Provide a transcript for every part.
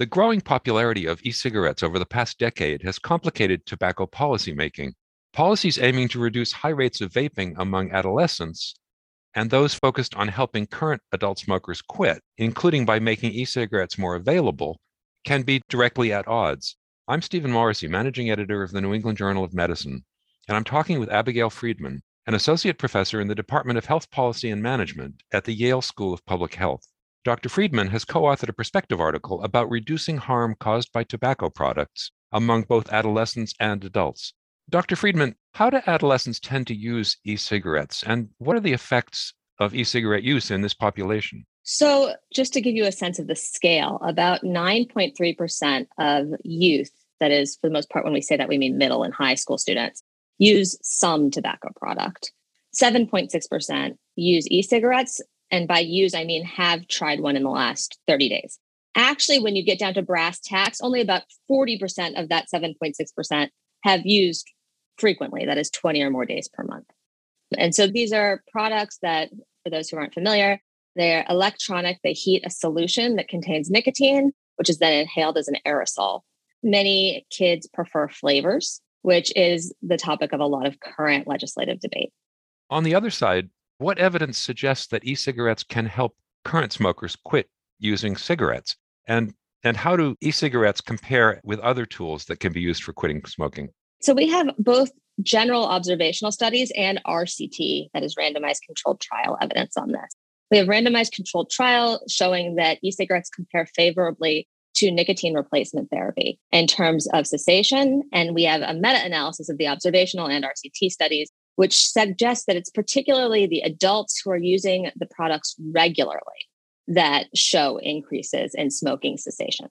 The growing popularity of e cigarettes over the past decade has complicated tobacco policymaking. Policies aiming to reduce high rates of vaping among adolescents and those focused on helping current adult smokers quit, including by making e cigarettes more available, can be directly at odds. I'm Stephen Morrissey, managing editor of the New England Journal of Medicine, and I'm talking with Abigail Friedman, an associate professor in the Department of Health Policy and Management at the Yale School of Public Health. Dr. Friedman has co authored a perspective article about reducing harm caused by tobacco products among both adolescents and adults. Dr. Friedman, how do adolescents tend to use e cigarettes, and what are the effects of e cigarette use in this population? So, just to give you a sense of the scale, about 9.3% of youth, that is, for the most part, when we say that, we mean middle and high school students, use some tobacco product. 7.6% use e cigarettes, and by use, I mean have tried one in the last 30 days. Actually, when you get down to brass tacks, only about 40% of that 7.6% have used frequently, that is 20 or more days per month. And so these are products that, for those who aren't familiar, they're electronic. They heat a solution that contains nicotine, which is then inhaled as an aerosol. Many kids prefer flavors, which is the topic of a lot of current legislative debate. On the other side, what evidence suggests that e-cigarettes can help current smokers quit using cigarettes? And and how do e-cigarettes compare with other tools that can be used for quitting smoking? So we have both general observational studies and RCT, that is randomized controlled trial evidence on this. We have randomized controlled trial showing that e-cigarettes compare favorably to nicotine replacement therapy in terms of cessation. And we have a meta analysis of the observational and RCT studies which suggests that it's particularly the adults who are using the products regularly that show increases in smoking cessation.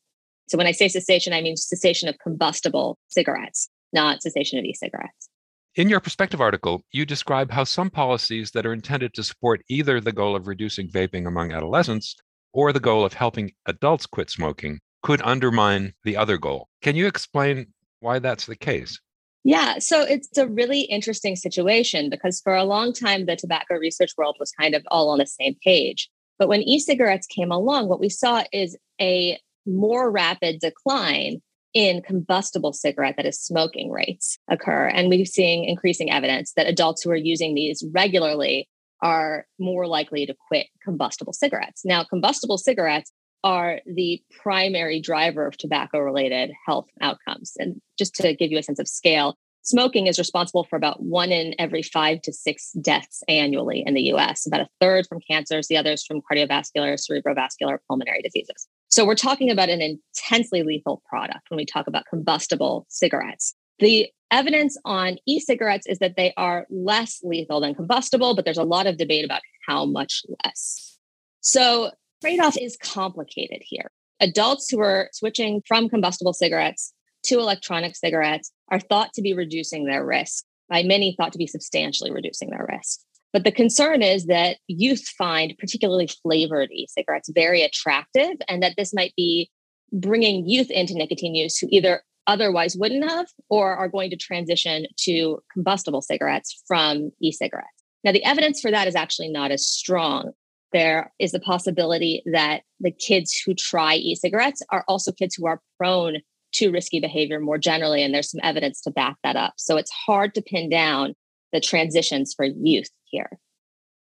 So when I say cessation, I mean cessation of combustible cigarettes, not cessation of e cigarettes. In your perspective article, you describe how some policies that are intended to support either the goal of reducing vaping among adolescents or the goal of helping adults quit smoking could undermine the other goal. Can you explain why that's the case? Yeah, so it's a really interesting situation because for a long time, the tobacco research world was kind of all on the same page. But when e cigarettes came along, what we saw is a more rapid decline in combustible cigarette, that is, smoking rates occur. And we're seeing increasing evidence that adults who are using these regularly are more likely to quit combustible cigarettes. Now, combustible cigarettes are the primary driver of tobacco related health outcomes. And just to give you a sense of scale, smoking is responsible for about one in every five to six deaths annually in the US, about a third from cancers, the others from cardiovascular, cerebrovascular, pulmonary diseases. So we're talking about an intensely lethal product when we talk about combustible cigarettes. The evidence on e cigarettes is that they are less lethal than combustible, but there's a lot of debate about how much less. So trade off is complicated here. Adults who are switching from combustible cigarettes to electronic cigarettes are thought to be reducing their risk, by many thought to be substantially reducing their risk. But the concern is that youth find particularly flavored e cigarettes very attractive, and that this might be bringing youth into nicotine use who either otherwise wouldn't have or are going to transition to combustible cigarettes from e cigarettes. Now, the evidence for that is actually not as strong there is a possibility that the kids who try e cigarettes are also kids who are prone to risky behavior more generally. And there's some evidence to back that up. So it's hard to pin down the transitions for youth here.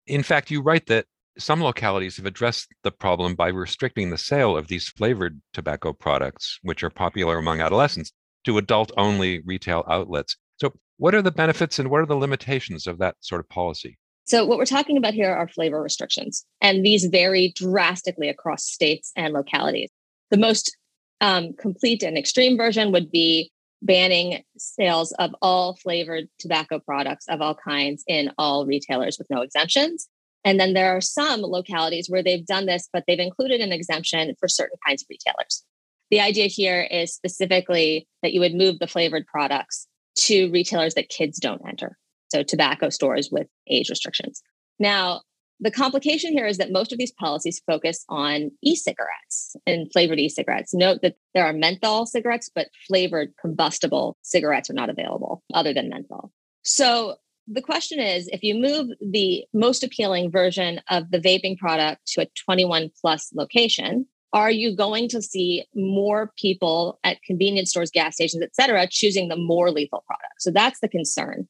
In fact, you write that some localities have addressed the problem by restricting the sale of these flavored tobacco products, which are popular among adolescents, to adult only retail outlets. So, what are the benefits and what are the limitations of that sort of policy? So, what we're talking about here are flavor restrictions, and these vary drastically across states and localities. The most um, complete and extreme version would be banning sales of all flavored tobacco products of all kinds in all retailers with no exemptions. And then there are some localities where they've done this, but they've included an exemption for certain kinds of retailers. The idea here is specifically that you would move the flavored products to retailers that kids don't enter so tobacco stores with age restrictions. Now, the complication here is that most of these policies focus on e cigarettes and flavored e cigarettes. Note that there are menthol cigarettes, but flavored combustible cigarettes are not available other than menthol. So the question is if you move the most appealing version of the vaping product to a 21 plus location, are you going to see more people at convenience stores, gas stations, et cetera, choosing the more lethal product? So that's the concern.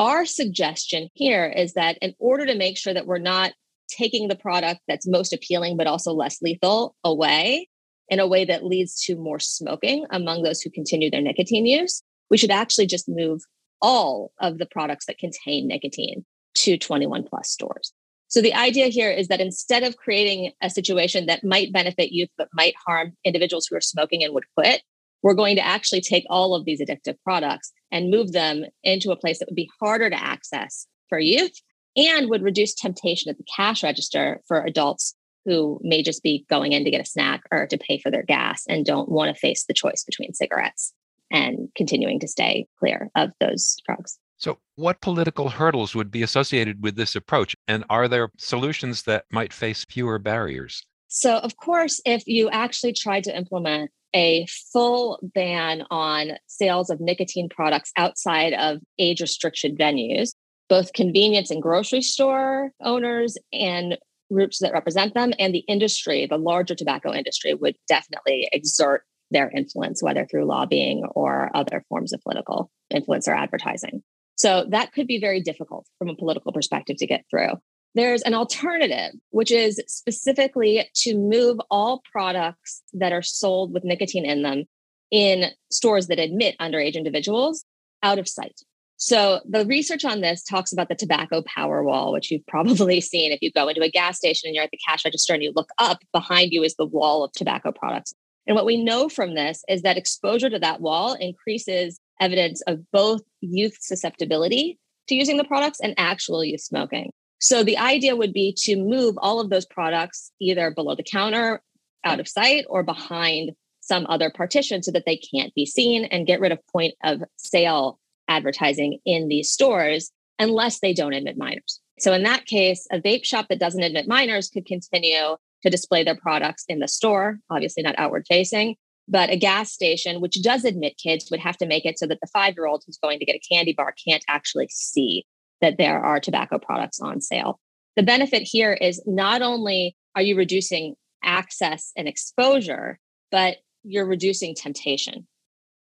Our suggestion here is that in order to make sure that we're not taking the product that's most appealing but also less lethal away in a way that leads to more smoking among those who continue their nicotine use, we should actually just move all of the products that contain nicotine to 21 plus stores. So the idea here is that instead of creating a situation that might benefit youth but might harm individuals who are smoking and would quit, we're going to actually take all of these addictive products and move them into a place that would be harder to access for youth and would reduce temptation at the cash register for adults who may just be going in to get a snack or to pay for their gas and don't want to face the choice between cigarettes and continuing to stay clear of those drugs. So, what political hurdles would be associated with this approach? And are there solutions that might face fewer barriers? So, of course, if you actually tried to implement a full ban on sales of nicotine products outside of age restricted venues, both convenience and grocery store owners and groups that represent them and the industry, the larger tobacco industry, would definitely exert their influence, whether through lobbying or other forms of political influence or advertising. So that could be very difficult from a political perspective to get through. There's an alternative, which is specifically to move all products that are sold with nicotine in them in stores that admit underage individuals out of sight. So the research on this talks about the tobacco power wall, which you've probably seen if you go into a gas station and you're at the cash register and you look up, behind you is the wall of tobacco products. And what we know from this is that exposure to that wall increases evidence of both youth susceptibility to using the products and actual youth smoking. So the idea would be to move all of those products either below the counter, out of sight, or behind some other partition so that they can't be seen and get rid of point of sale advertising in these stores unless they don't admit minors. So in that case, a vape shop that doesn't admit minors could continue to display their products in the store, obviously not outward facing, but a gas station, which does admit kids, would have to make it so that the five year old who's going to get a candy bar can't actually see that there are tobacco products on sale. The benefit here is not only are you reducing access and exposure, but you're reducing temptation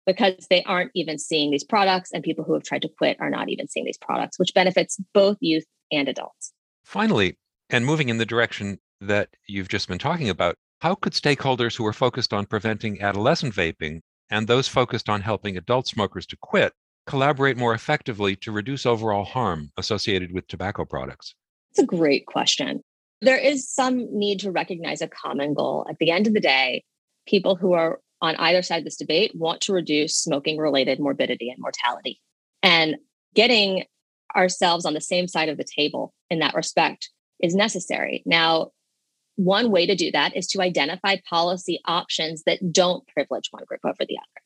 because they aren't even seeing these products, and people who have tried to quit are not even seeing these products, which benefits both youth and adults. Finally, and moving in the direction that you've just been talking about, how could stakeholders who are focused on preventing adolescent vaping and those focused on helping adult smokers to quit collaborate more effectively to reduce overall harm associated with tobacco products? It's a great question. There is some need to recognize a common goal. At the end of the day, people who are on either side of this debate want to reduce smoking related morbidity and mortality. And getting ourselves on the same side of the table in that respect is necessary. Now, one way to do that is to identify policy options that don't privilege one group over the other.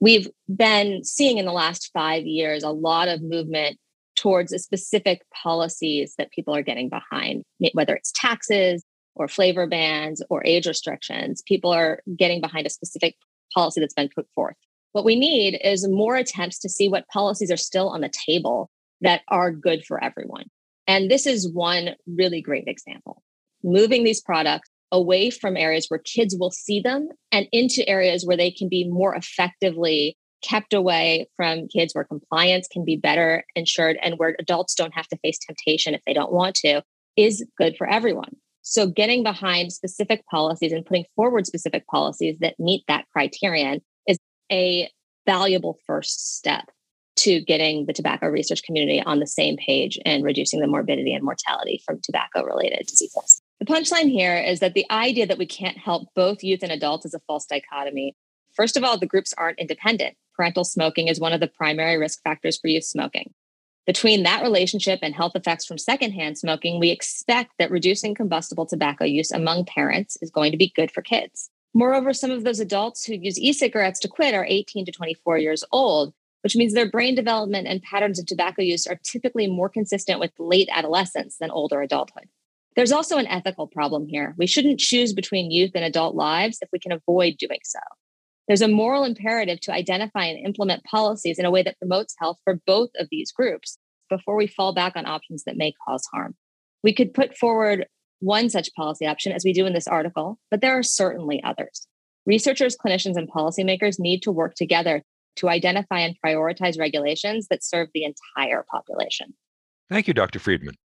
We've been seeing in the last five years a lot of movement towards specific policies that people are getting behind, whether it's taxes or flavor bans or age restrictions. People are getting behind a specific policy that's been put forth. What we need is more attempts to see what policies are still on the table that are good for everyone. And this is one really great example moving these products away from areas where kids will see them and into areas where they can be more effectively kept away from kids where compliance can be better ensured and where adults don't have to face temptation if they don't want to is good for everyone. So getting behind specific policies and putting forward specific policies that meet that criterion is a valuable first step to getting the tobacco research community on the same page and reducing the morbidity and mortality from tobacco related diseases. The punchline here is that the idea that we can't help both youth and adults is a false dichotomy. First of all, the groups aren't independent. Parental smoking is one of the primary risk factors for youth smoking. Between that relationship and health effects from secondhand smoking, we expect that reducing combustible tobacco use among parents is going to be good for kids. Moreover, some of those adults who use e cigarettes to quit are 18 to 24 years old, which means their brain development and patterns of tobacco use are typically more consistent with late adolescence than older adulthood. There's also an ethical problem here. We shouldn't choose between youth and adult lives if we can avoid doing so. There's a moral imperative to identify and implement policies in a way that promotes health for both of these groups before we fall back on options that may cause harm. We could put forward one such policy option, as we do in this article, but there are certainly others. Researchers, clinicians, and policymakers need to work together to identify and prioritize regulations that serve the entire population. Thank you, Dr. Friedman.